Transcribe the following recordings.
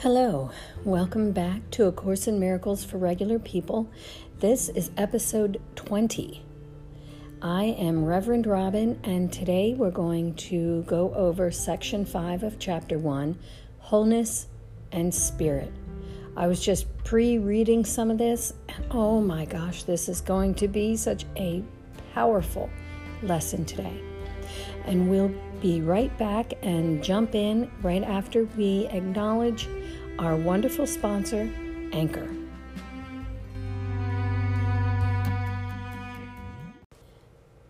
Hello, welcome back to A Course in Miracles for Regular People. This is episode 20. I am Reverend Robin, and today we're going to go over section 5 of chapter 1 Wholeness and Spirit. I was just pre reading some of this, and oh my gosh, this is going to be such a powerful lesson today. And we'll be right back and jump in right after we acknowledge our wonderful sponsor, Anchor.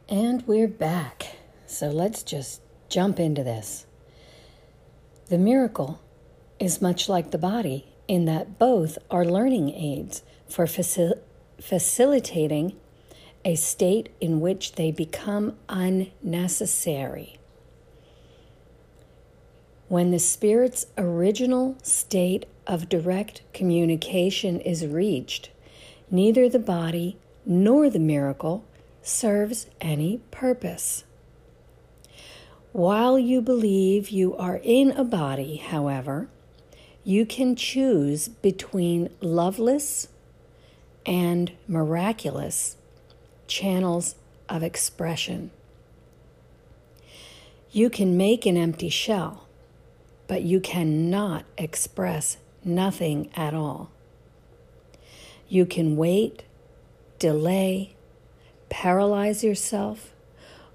And we're back. So let's just jump into this. The miracle is much like the body in that both are learning aids for facil- facilitating a state in which they become unnecessary. When the Spirit's original state of direct communication is reached, neither the body nor the miracle serves any purpose. While you believe you are in a body, however, you can choose between loveless and miraculous channels of expression. You can make an empty shell but you cannot express nothing at all. You can wait, delay, paralyze yourself,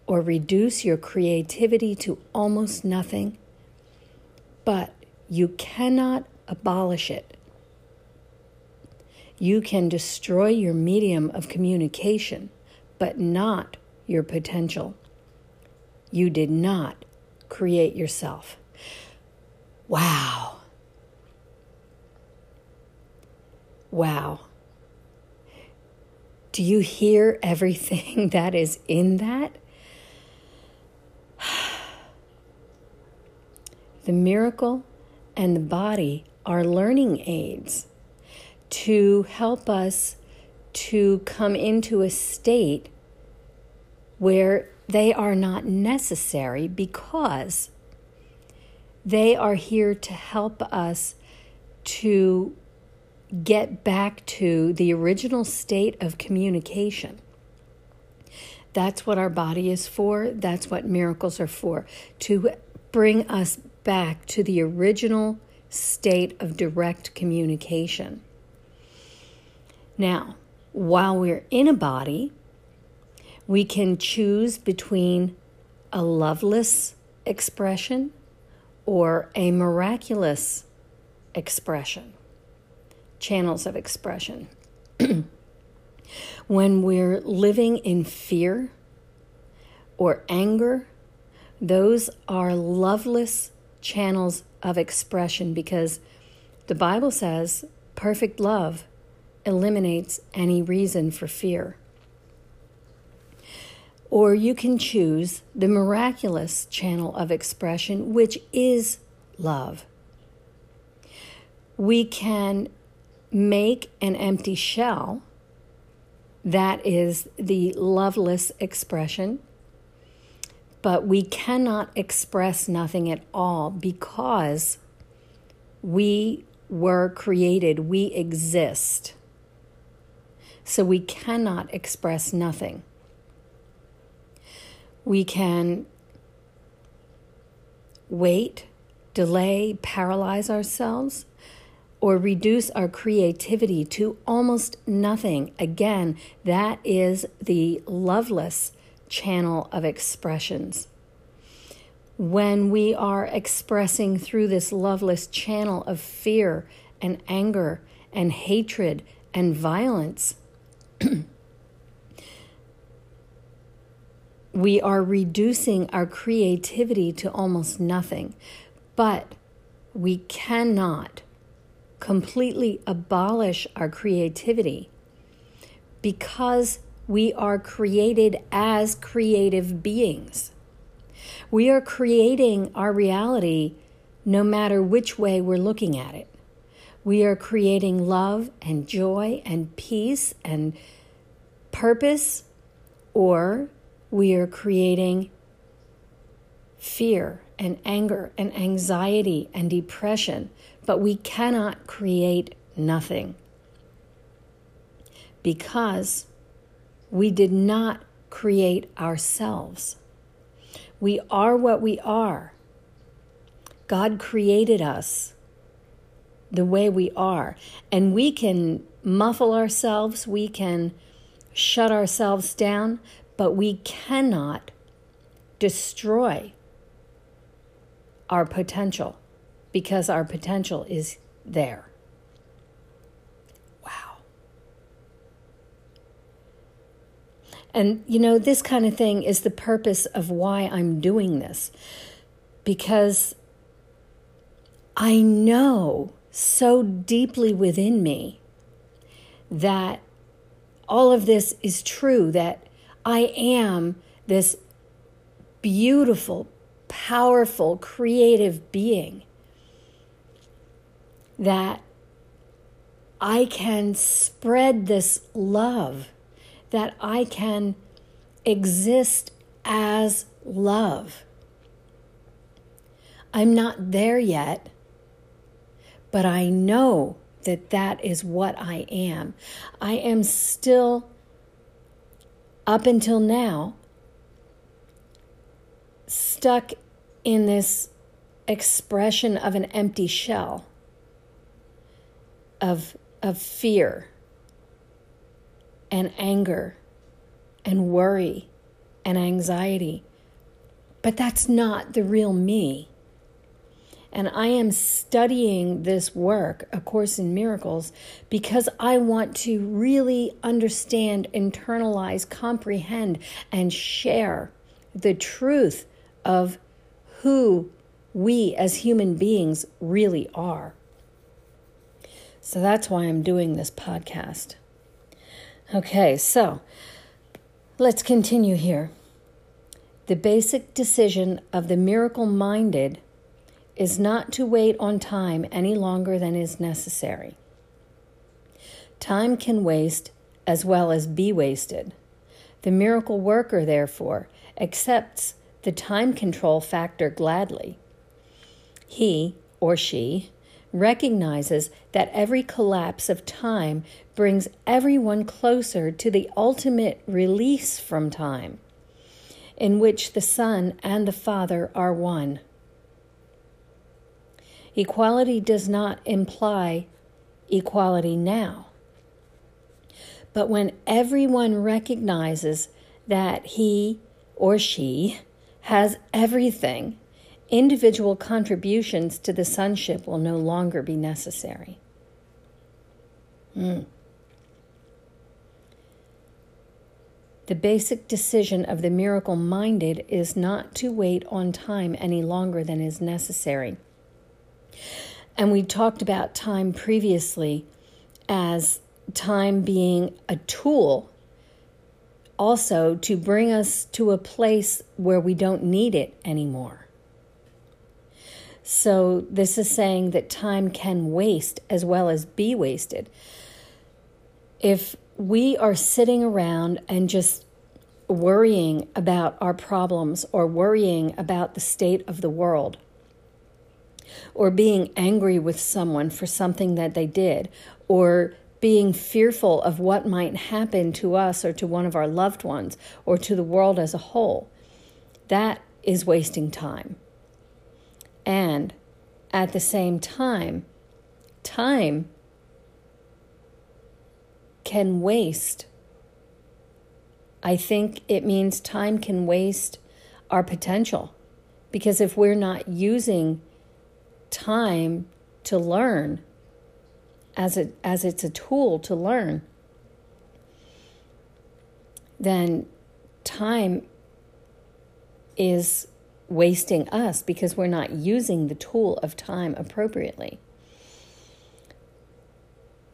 or reduce your creativity to almost nothing, but you cannot abolish it. You can destroy your medium of communication, but not your potential. You did not create yourself. Wow. Wow. Do you hear everything that is in that? The miracle and the body are learning aids to help us to come into a state where they are not necessary because they are here to help us to get back to the original state of communication. That's what our body is for. That's what miracles are for to bring us back to the original state of direct communication. Now, while we're in a body, we can choose between a loveless expression or a miraculous expression, channels of expression. when we're living in fear or anger, those are loveless channels of expression because the Bible says perfect love eliminates any reason for fear. Or you can choose the miraculous channel of expression, which is love. We can make an empty shell, that is the loveless expression, but we cannot express nothing at all because we were created, we exist. So we cannot express nothing. We can wait, delay, paralyze ourselves, or reduce our creativity to almost nothing. Again, that is the loveless channel of expressions. When we are expressing through this loveless channel of fear and anger and hatred and violence, we are reducing our creativity to almost nothing. But we cannot completely abolish our creativity because we are created as creative beings. We are creating our reality no matter which way we're looking at it. We are creating love and joy and peace and purpose, or we are creating fear and anger and anxiety and depression, but we cannot create nothing because we did not create ourselves. We are what we are. God created us the way we are, and we can muffle ourselves, we can shut ourselves down, but we cannot destroy our potential because our potential is there. Wow. And you know, this kind of thing is the purpose of why I'm doing this. Because I know so deeply within me that all of this is true, that I am this beautiful, powerful, creative being that I can spread this love, that I can exist as love. I'm not there yet, but I know that that is what I am. I am still, up until now, stuck in this expression of an empty shell of, of fear and anger and worry and anxiety. But that's not the real me. And I am studying this work, A Course in Miracles, because I want to really understand, internalize, comprehend, and share the truth of who we as human beings really are. So that's why I'm doing this podcast. Okay, so let's continue here. The basic decision of the miracle minded is not to wait on time any longer than is necessary. Time can waste as well as be wasted. The miracle worker, therefore, accepts the time control factor gladly. He or she recognizes that every collapse of time brings everyone closer to the ultimate release from time, in which the Son and the Father are one. Equality does not imply equality now. But when everyone recognizes that he or she has everything individual contributions to the sonship will no longer be necessary. Mm. The basic decision of the miracle minded is not to wait on time any longer than is necessary. And we talked about time previously as time being a tool also to bring us to a place where we don't need it anymore. So, this is saying that time can waste as well as be wasted. If we are sitting around and just worrying about our problems or worrying about the state of the world, or being angry with someone for something that they did, or being fearful of what might happen to us or to one of our loved ones or to the world as a whole, that is wasting time. And at the same time, time can waste. I think it means time can waste our potential. Because if we're not using time to learn as, it as it's a tool to learn, then time is wasting us because we're not using the tool of time appropriately.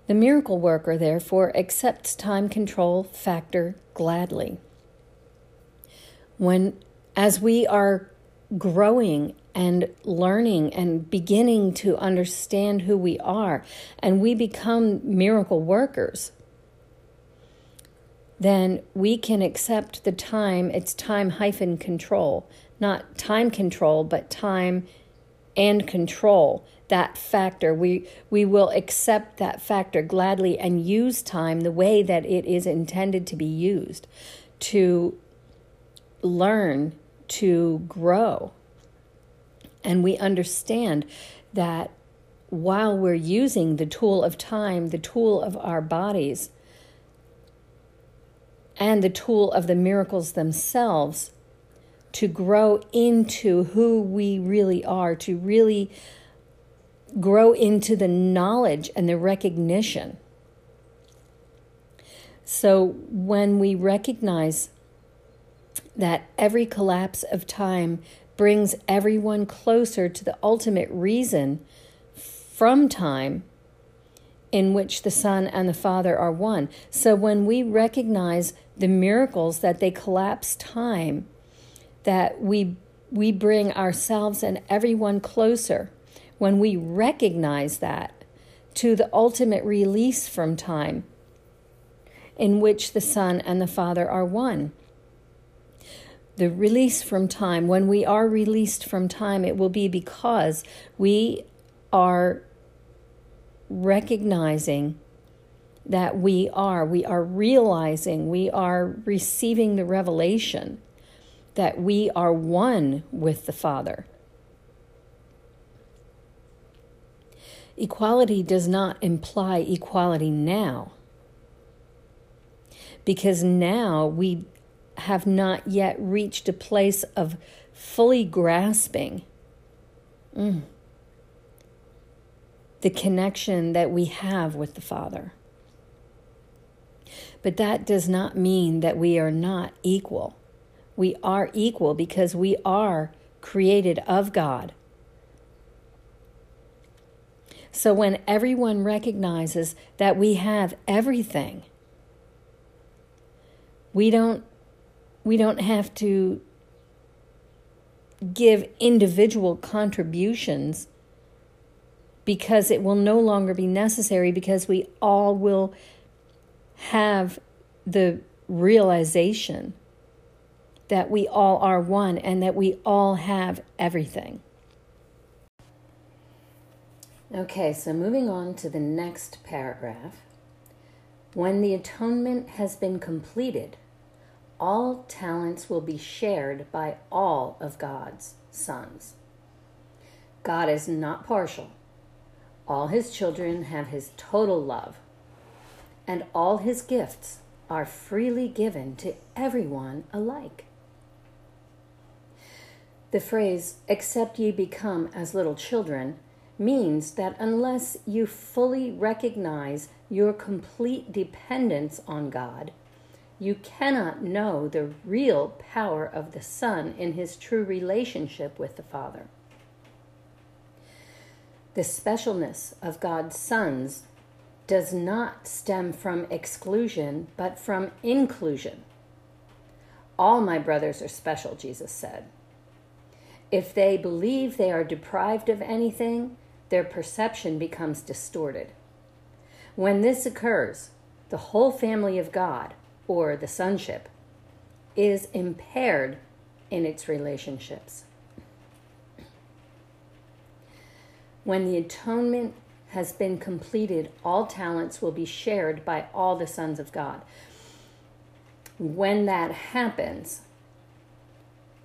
The miracle worker, therefore, accepts time control factor gladly. When, as we are growing and learning and beginning to understand who we are, and we become miracle workers, then we can accept the time, it's time hyphen control not time control, but time and control that factor. We we will accept that factor gladly and use time the way that it is intended to be used to learn, to grow. And we understand that while we're using the tool of time, the tool of our bodies, and the tool of the miracles themselves to grow into who we really are, to really grow into the knowledge and the recognition. So when we recognize that every collapse of time brings everyone closer to the ultimate reason from time in which the Son and the Father are one. So when we recognize the miracles that they collapse time, that we we bring ourselves and everyone closer when we recognize that to the ultimate release from time in which the Son and the Father are one. The release from time, when we are released from time, it will be because we are recognizing that we are, we are realizing, we are receiving the revelation that we are one with the Father. Equality does not imply equality now, because now we have not yet reached a place of fully grasping mm, the connection that we have with the Father. But that does not mean that we are not equal. We are equal because we are created of God. So when everyone recognizes that we have everything, we don't we don't have to give individual contributions because it will no longer be necessary because we all will have the realization that we all are one and that we all have everything. Okay, so moving on to the next paragraph. When the atonement has been completed, all talents will be shared by all of God's sons. God is not partial. All his children have his total love, and all his gifts are freely given to everyone alike. The phrase, except ye become as little children, means that unless you fully recognize your complete dependence on God, you cannot know the real power of the Son in his true relationship with the Father. The specialness of God's sons does not stem from exclusion, but from inclusion. All my brothers are special, Jesus said. If they believe they are deprived of anything, their perception becomes distorted. When this occurs, the whole family of God, or the sonship, is impaired in its relationships. When the atonement has been completed, all talents will be shared by all the sons of God. When that happens,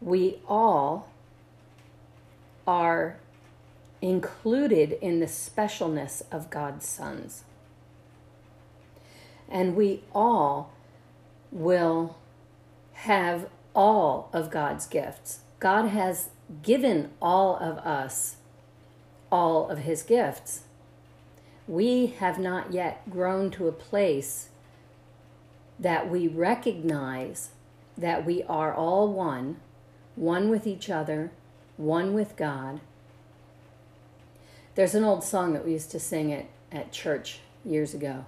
we all are included in the specialness of God's sons. And we all will have all of God's gifts. God has given all of us all of his gifts. We have not yet grown to a place that we recognize that we are all one, one with each other, one with God. There's an old song that we used to sing at, at church years ago.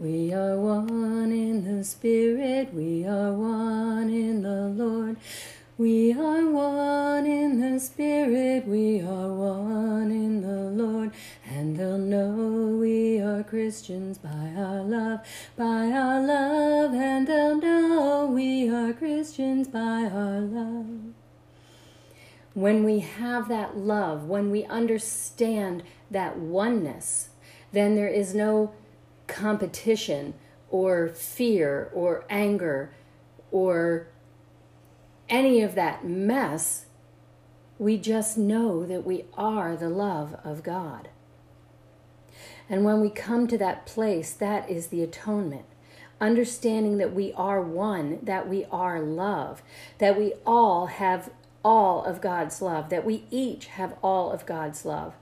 We are one in the Spirit, we are one in the Lord. We are one in the Spirit, we are one in the Lord, and they'll know we are Christians by our love, by our love, and they'll know we are Christians by our love. when we have that love, when we understand that oneness, then there is no competition or fear or anger or any of that mess. We just know that we are the love of God. And when we come to that place, that is the atonement. Understanding that we are one, that we are love, that we all have all of God's love, that we each have all of God's love,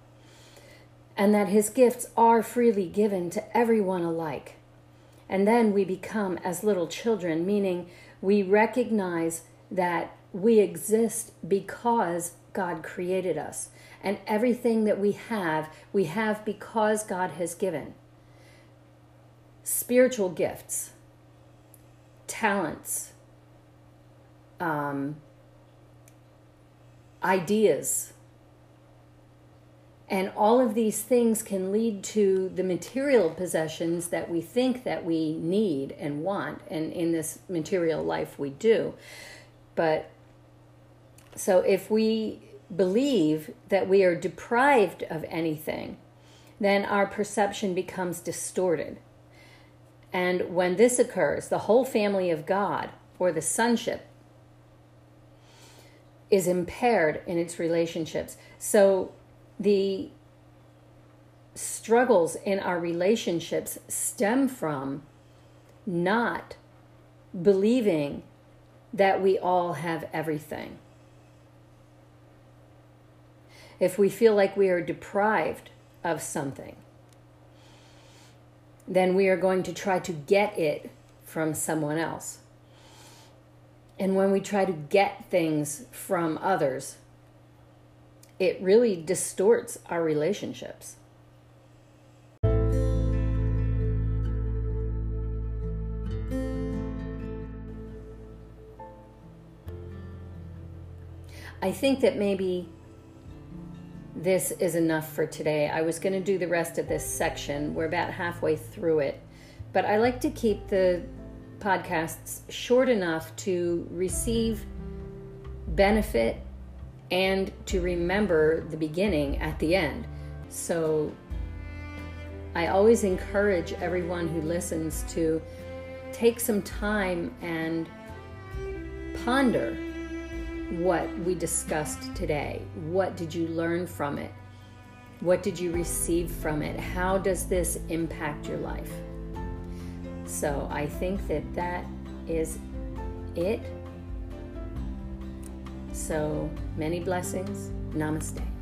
and that His gifts are freely given to everyone alike. And then we become as little children, meaning we recognize that we exist because God created us. And everything that we have, we have because God has given. Spiritual gifts, talents, um, ideas. And all of these things can lead to the material possessions that we think that we need and want. And in this material life, we do. But so if we believe that we are deprived of anything, then our perception becomes distorted. And when this occurs, the whole family of God, or the sonship, is impaired in its relationships. So the struggles in our relationships stem from not believing that we all have everything. If we feel like we are deprived of something, then we are going to try to get it from someone else. And when we try to get things from others, it really distorts our relationships. I think that maybe this is enough for today. I was going to do the rest of this section. We're about halfway through it. But I like to keep the podcasts short enough to receive benefit and to remember the beginning at the end. So I always encourage everyone who listens to take some time and ponder what we discussed today. What did you learn from it? What did you receive from it? How does this impact your life? So I think that that is it. So many blessings. Namaste.